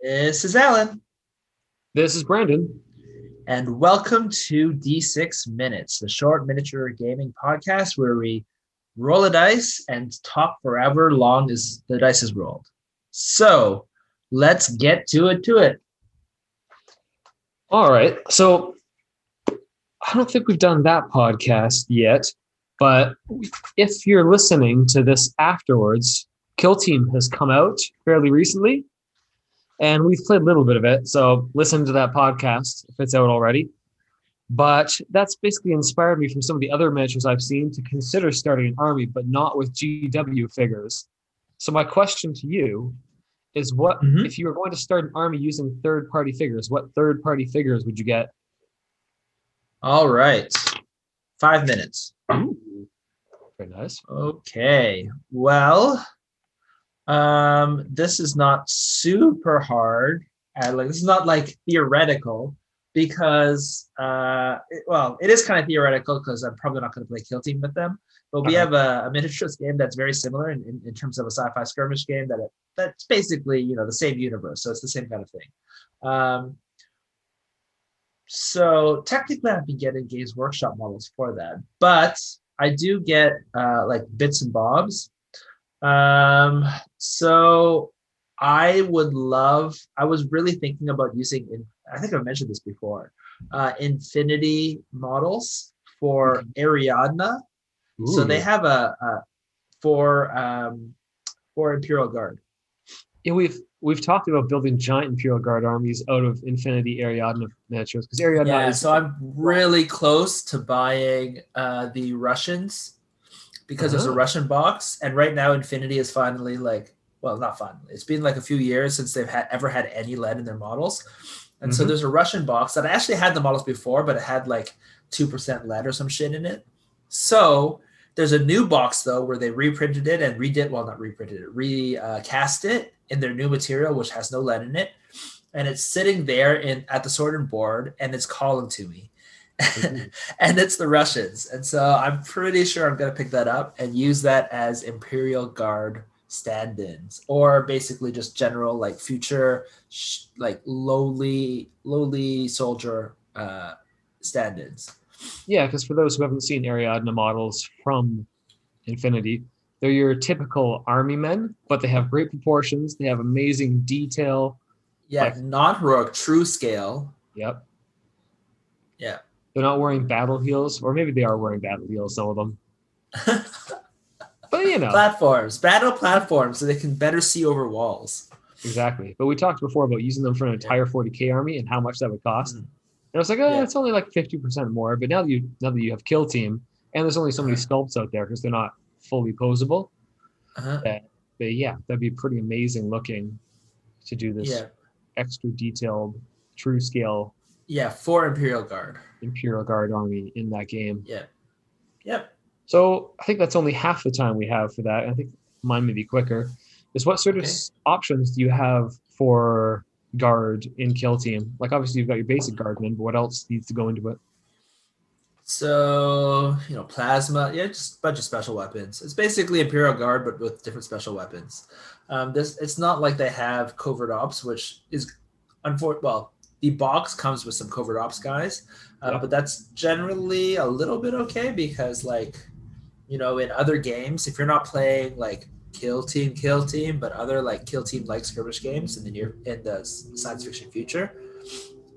This is Alan, This is Brandon. and welcome to D6 Minutes, the short miniature gaming podcast where we roll a dice and talk forever long as the dice is rolled. So let's get to it. To it. All right. So I don't think we've done that podcast yet, but if you're listening to this afterwards, Kill Team has come out fairly recently, and we've played a little bit of it. So listen to that podcast if it's out already. But that's basically inspired me from some of the other miniatures I've seen to consider starting an army, but not with GW figures. So my question to you is what Mhm. if you were going to start an army using third party figures, what third party figures would you get? All right. Five minutes. Very nice. Okay. Well, um, this is not super hard. Uh, like this is not like theoretical because uh, it- well, it is kind of theoretical because I'm probably not going to play Kill Team with them. But we Uh-huh. have a, a miniatures game that's very similar in, in, in terms of a sci-fi skirmish game that it, that's basically you know the same universe, so it's the same kind of thing. Um, so technically, I've been getting Games Workshop models for that, but I do get uh, like bits and bobs. Um, so I would love. I was really thinking about using. In, I think I've mentioned this before. Uh, Infinity models for Ariadna. So they have a, a for um, for Imperial Guard. Yeah, we've we've talked about building giant Imperial Guard armies out of Infinity Ariadna miniatures because Ariadna Yeah, is so I'm really close to buying uh, the Russians because there's a Oh. Russian box, and right now Infinity is finally like, well, not finally. It's been like a few years since they've had ever had any lead in their models, and so Mhm. there's a Russian box that I actually had the models before, but it had like two percent lead or some shit in it. So there's a new box though where they reprinted it and redid well not reprinted it recast it in their new material which has no lead in it and it's sitting there in at the sword and board and it's calling to me. and it's the russians and so i'm pretty sure i'm going to pick that up and use that as imperial guard stand-ins or basically just general like future sh- like lowly lowly soldier uh stand-ins yeah, because for those who haven't seen Ariadna models from Infinity, they're your typical army men, but they have great proportions. They have amazing detail. yeah Like- non-heroic true scale Yep. Yeah. They're not wearing battle heels, or maybe they are wearing battle heels, some of them. But you know, platforms battle platforms so they can better see over walls exactly. But we talked before about using them for an entire 40k army and how much that would cost. Mhm. And I was like, oh, Yeah. it's only like 50% more. But now that you now that you have kill team, and there's only so many Uh-huh. sculpts out there because they're not fully posable. uh-huh. But yeah, that'd be pretty amazing looking to do this yeah extra detailed, true scale yeah for imperial guard Imperial Guard army in that game. yeah yep So I think that's only half the time we have for that. I think mine may be quicker. Is what sort of Okay. s- options do you have for guard in kill team? Like obviously you've got your basic guardman, but what else needs to go into it? so you know plasma yeah just a bunch of special weapons it's basically imperial guard but with different special weapons um this it's not like they have covert ops which is unfortunate well the box comes with some covert ops guys uh, Yeah. but that's generally a little bit okay because like you know in other games if you're not playing like kill team kill team but other like kill team like skirmish games in the near in the science fiction future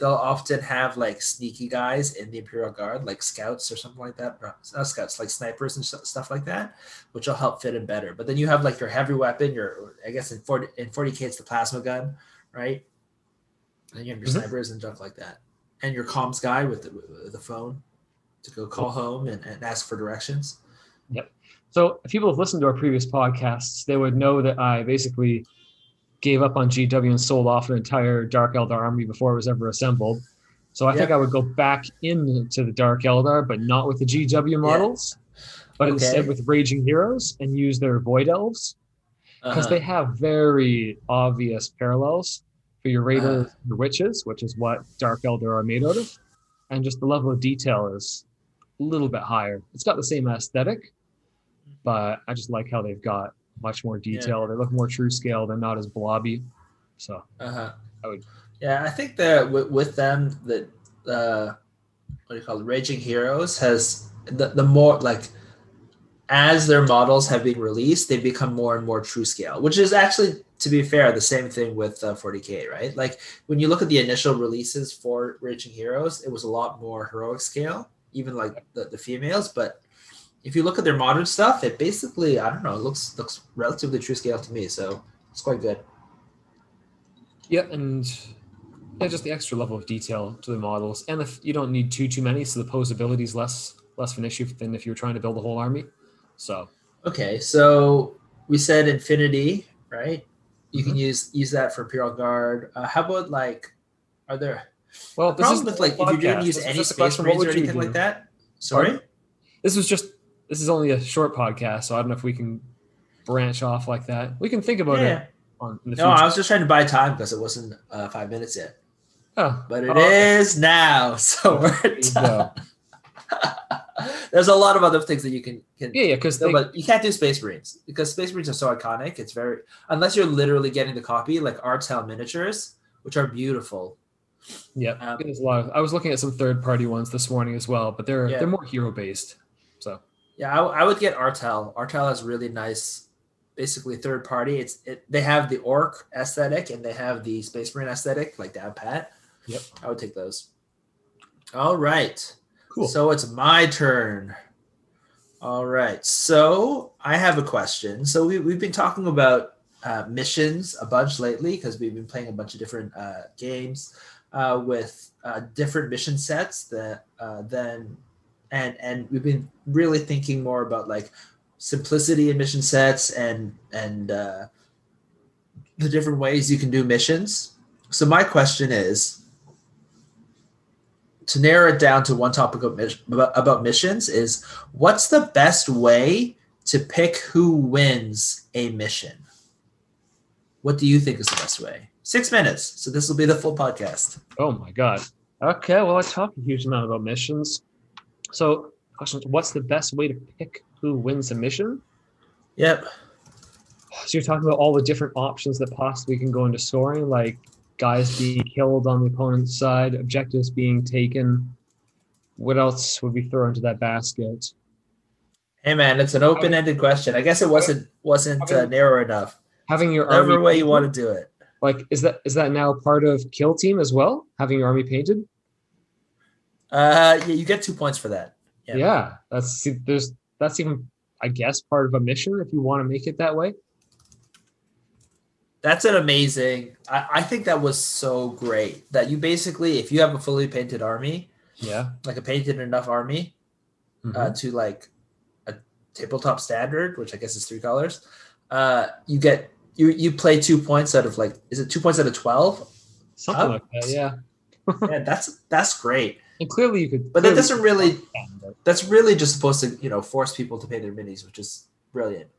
they'll often have like sneaky guys in the imperial guard like scouts or something like that not scouts like snipers and stu- stuff like that which will help fit in better but then you have like your heavy weapon your i guess in 40 in 40k it's the plasma gun right and you have your Mhm. snipers and junk like that and your comms guy with the, with the phone to go call home and, and ask for directions Yep. So if people have listened to our previous podcasts, they would know that I basically gave up on GW and sold off an entire Dark Eldar army before it was ever assembled. So I think I would go back into the Dark Eldar, but not with the GW models, but Okay. instead with Raging Heroes and use their Void Elves because Uh-huh. they have very obvious parallels for your Raiders Uh. your Witches, which is what Dark Eldar are made out of. And just the level of detail is a little bit higher. It's got the same aesthetic, but I just like how they've got much more detail. They look more true scale. They're not as blobby. So Uh-huh. Yeah, I think that with, with them that uh, what do you call it? Raging Heroes has the the more like as their models have been released, they've become more and more true scale, which is actually, to be fair, the same thing with uh, 40k, right? Like when you look at the initial releases for Raging Heroes, it was a lot more heroic scale, even like the, the females. But if you look at their modern stuff, it basically, I don't know, it looks looks relatively true scale to me. So it's quite good. Yeah, and yeah, just the extra level of detail to the models, and if you don't need too too many, so the posability is less less of an issue than if you were trying to build a whole army. So Okay, so we said infinity, right? You can use use that for Imperial Guard. Uh, how about like, are there well, this is with like if you're going to use any just space marines or anything like that? Sorry. Pardon? This was just this is only a short podcast, so I don't know if we can branch off like that. We can think about Yeah. it on in the No, future. I was just trying to buy time because it wasn't uh, five minutes yet, oh, but it Oh, is now. So we're There you go. done. There's a lot of other things that you can can Yeah, yeah, because No, but you can't do Space Marines because Space Marines are so iconic. It's very unless you're literally getting the copy like Artel miniatures, which are beautiful. yeah, um, there's a lot. Of, I was looking at some third party ones this morning as well, but they're Yeah. they're more hero based. So Yeah, I, I would get Artel. Artel has really nice, basically third party. It's it, they have the orc aesthetic and they have the Space Marine aesthetic, like Dab Pat. Yep. I would take those. All right. Cool. So it's my turn. All right. So I have a question. So we, we've been talking about uh, missions a bunch lately because we've been playing a bunch of different uh, games uh, with uh, different mission sets that uh, then and and we've been really thinking more about like simplicity in mission sets and and uh, the different ways you can do missions. So my question is to narrow it down to one topic about about missions is what's the best way to pick who wins a mission? What do you think is the best way? Six minutes. So this will be the full podcast. Oh my god. Okay, well I talk a huge amount about missions. So question what's the best way to pick who wins a mission? Yep. So you're talking about all the different options that possibly can go into scoring, like guys being killed on the opponent's side, objectives being taken. What else would we throw into that basket? Hey man, it's an open-ended question. I guess it wasn't wasn't uh, narrow enough. Having your Whatever army way you want to do it. like is that is that now part of kill team as well? Having your army painted? Uh, yeah, you get two points for that. Yeah. Yeah, that's see, there's that's even I guess part of a mission if you want to make it that way. That's an amazing. I, I think that was so great that you basically, if you have a fully painted army, Yeah. like a painted enough army, Mhm. uh, to like a tabletop standard, which I guess is three colors, uh, you get you you play two points out of like is it two points out of twelve? Something up. like that. Yeah. yeah, that's that's great. And clearly you could. But that doesn't really that's really just supposed to you know force people to pay their minis, which is brilliant.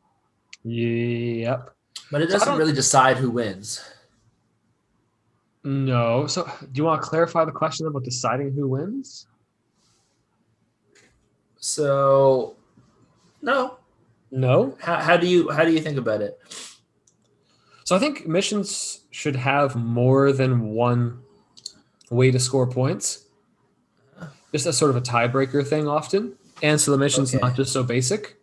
Yep. But it doesn't don't- really decide who wins. No. So do you want to clarify the question about deciding who wins? So no, No. how, how do you how do you think about it? So I think missions should have more than one way to score points. Just as sort of a tiebreaker thing often. And so the mission's Okay. not just so basic.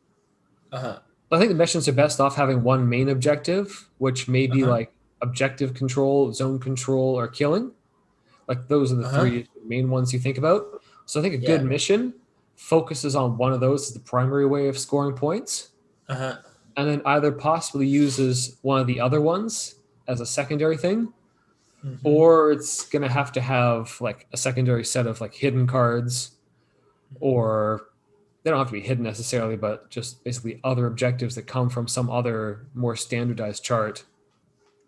Uh-huh. I think the missions are best off having one main objective, which may be Uh-huh. like objective control, zone control, or killing. Like those are the Uh-huh. three main ones you think about. So I think a good mission focuses on one of those as the primary way of scoring points, Uh-huh. and then either possibly uses one of the other ones as a secondary thing, Mhm. or it's gonna have to have like a secondary set of like hidden cards, or they don't have to be hidden necessarily, but just basically other objectives that come from some other more standardized chart.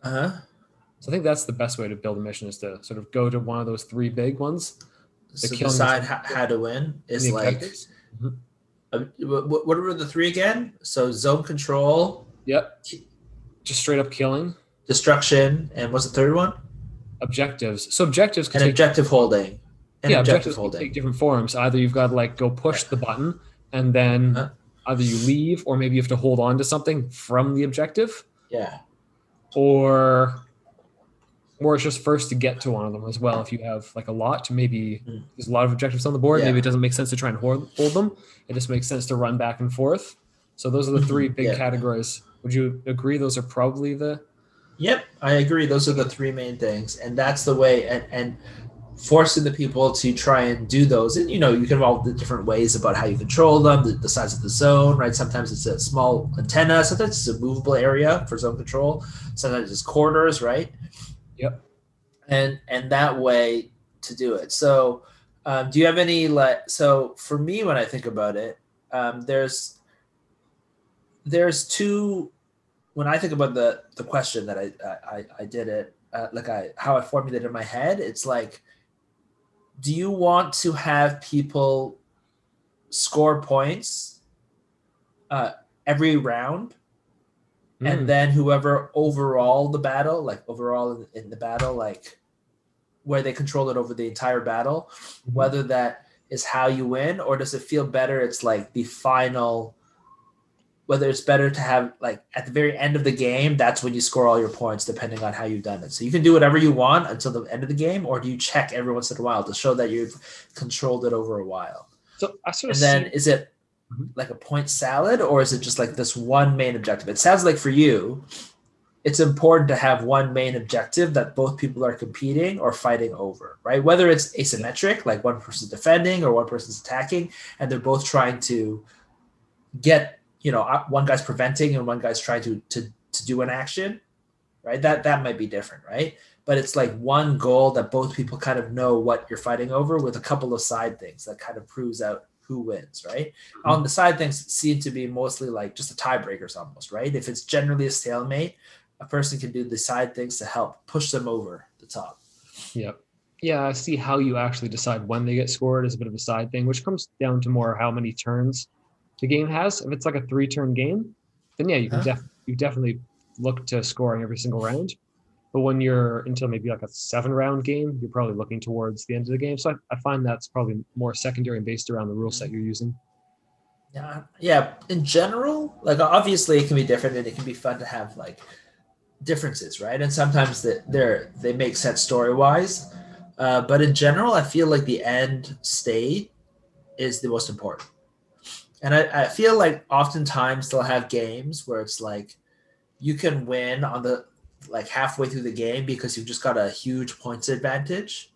Uh-huh. So I think that's the best way to build a mission is to sort of go to one of those three big ones. The So decide how, how to win is like. Mhm. uh, what, what were the three again? So zone control, Yep. Just straight up killing destruction, and what's the third one? objectives. So objectives can And objective holding. And yeah, objective objectives holding. take different forms. Either you've got to like go push the button, and then Uh-huh. either you leave, or maybe you have to hold on to something from the objective, Yeah. or Or it's just first to get to one of them as well. If you have like a lot, maybe Mm. there's a lot of objectives on the board. Yeah. Maybe it doesn't make sense to try and hold, hold them. It just makes sense to run back and forth. So those are the three big. Yeah. categories. Would you agree? Those are probably the Yep, I agree. Those are the three main things, and that's the way. And, and forcing the people to try and do those, and you know, you can evolve the different ways about how you control them, the, the size of the zone, right? Sometimes it's a small antenna, sometimes it's a movable area for zone control, sometimes it's corners, right? Yep. And and that way to do it. So, um, do you have any like? So for me, when I think about it, um, there's there's two when I think about the the question that I I, I did it uh, like I how I formulated it in my head, it's like, do you want to have people score points uh, every round, Mm. and then whoever overall the battle, like overall in, in the battle, like where they control it over the entire battle, Mhm. whether that is how you win or does it feel better? It's like the final whether it's better to have like at the very end of the game, that's when you score all your points, depending on how you've done it. So you can do whatever you want until the end of the game, or do you check every once in a while to show that you've controlled it over a while? So I sort of And then see, is it Mhm. like a point salad, or is it just like this one main objective? It sounds like for you, it's important to have one main objective that both people are competing or fighting over, right? Whether it's asymmetric, like one person's defending or one person's attacking, and they're both trying to get, you know, uh, one guy's preventing and one guy's trying to to to do an action, right? That that might be different, right? But it's like one goal that both people kind of know what you're fighting over with a couple of side things that kind of proves out who wins, right? On the side things seem to be mostly like just a tiebreakers almost, right? If it's generally a stalemate, a person can do the side things to help push them over the top. Yep. Yeah, I see how you actually decide when they get scored is a bit of a side thing, which comes down to more how many turns the game has. If it's like a three-turn game, then yeah, you can Huh? def- you definitely look to scoring every single round. But when you're into maybe like a seven-round game, you're probably looking towards the end of the game. So I, I find that's probably more secondary and based around the rule set you're using. Yeah, yeah. In general, like obviously it can be different and it can be fun to have like differences, right? And sometimes that they're they make sense story wise. Uh, but in general, I feel like the end state is the most important. And I, I feel like oftentimes they'll have games where it's like you can win on the like halfway through the game because you've just got a huge points advantage.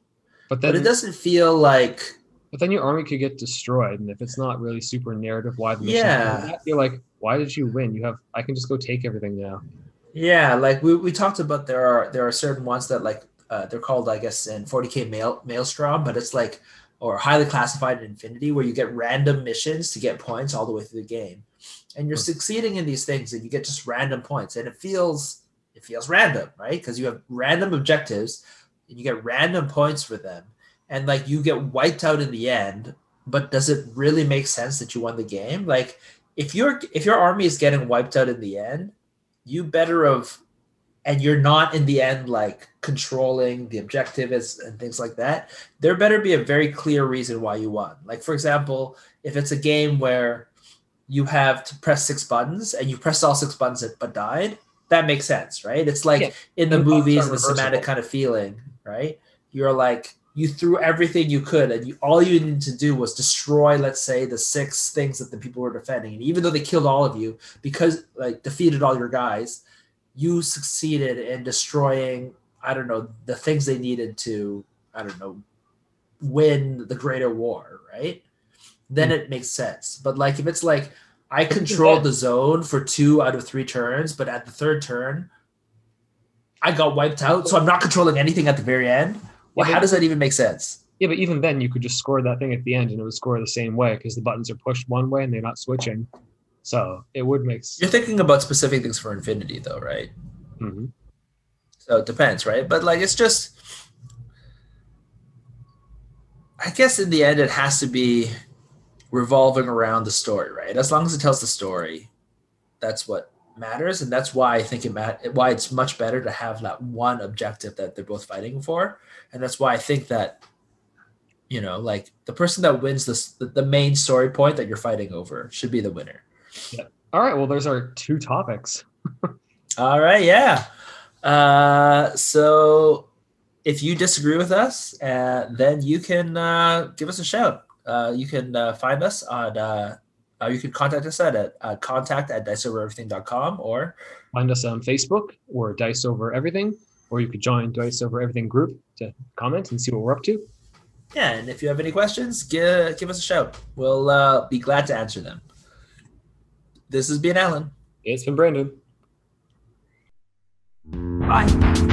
But But then it doesn't feel like But then your army could get destroyed, and if it's not really super narrative mission, Yeah. you're like, why did you win? You have I can just go take everything now. Yeah, like we, we talked about there are there are certain ones that like uh, they're called I guess in 40k mail maelstrom, but it's like or highly classified in Infinity where you get random missions to get points all the way through the game, and you're Hmm. succeeding in these things and you get just random points and it feels it feels random, right? Because you have random objectives and you get random points for them, and like you get wiped out in the end. But does it really make sense that you won the game? Like if your if your army is getting wiped out in the end you better have and you're not in the end like controlling the objective is and things like that there better be a very clear reason why you won. Like for example if it's a game where you have to press six buttons and you pressed all six buttons but died that makes sense right? It's like Yeah. in the the movies and the cinematic kind of feeling right? You're like you threw everything you could and you, all you needed to do was destroy let's say the six things that the people were defending. And even though they killed all of you because like defeated all your guys you succeeded in destroying i don't know the things they needed to i don't know win the greater war right then Hmm. it makes sense but like if it's like i controlled the zone for two out of three turns but at the third turn i got wiped out so i'm not controlling anything at the very end well Yeah, how does that even make sense Yeah, but even then, you could just score that thing at the end, and it would score the same way because the buttons are pushed one way and they're not switching. So it would make. s- you're thinking about specific things for infinity though right Mhm. So it depends, right? But like it's just I guess in the end it has to be revolving around the story, right? As long as it tells the story, that's what matters and that's why I think it mat- why it's much better to have that one objective that they're both fighting for. And that's why I think that you know, like the person that wins this the, the main story point that you're fighting over should be the winner. All right. Well, there's our two topics. All right, yeah. Uh, so if you disagree with us, uh, then you can uh, give us a shout. Uh, you can uh, find us on, uh, uh, you can contact us at, at uh, contact at diceovereverything.com or Find us on Facebook or Dice Over Everything, or you could join Dice Over Everything group to comment and see what we're up to. yeah, and if you have any questions, give, give us a shout. We'll uh, be glad to answer them. This has been Alan. It's been Brandon. Bye.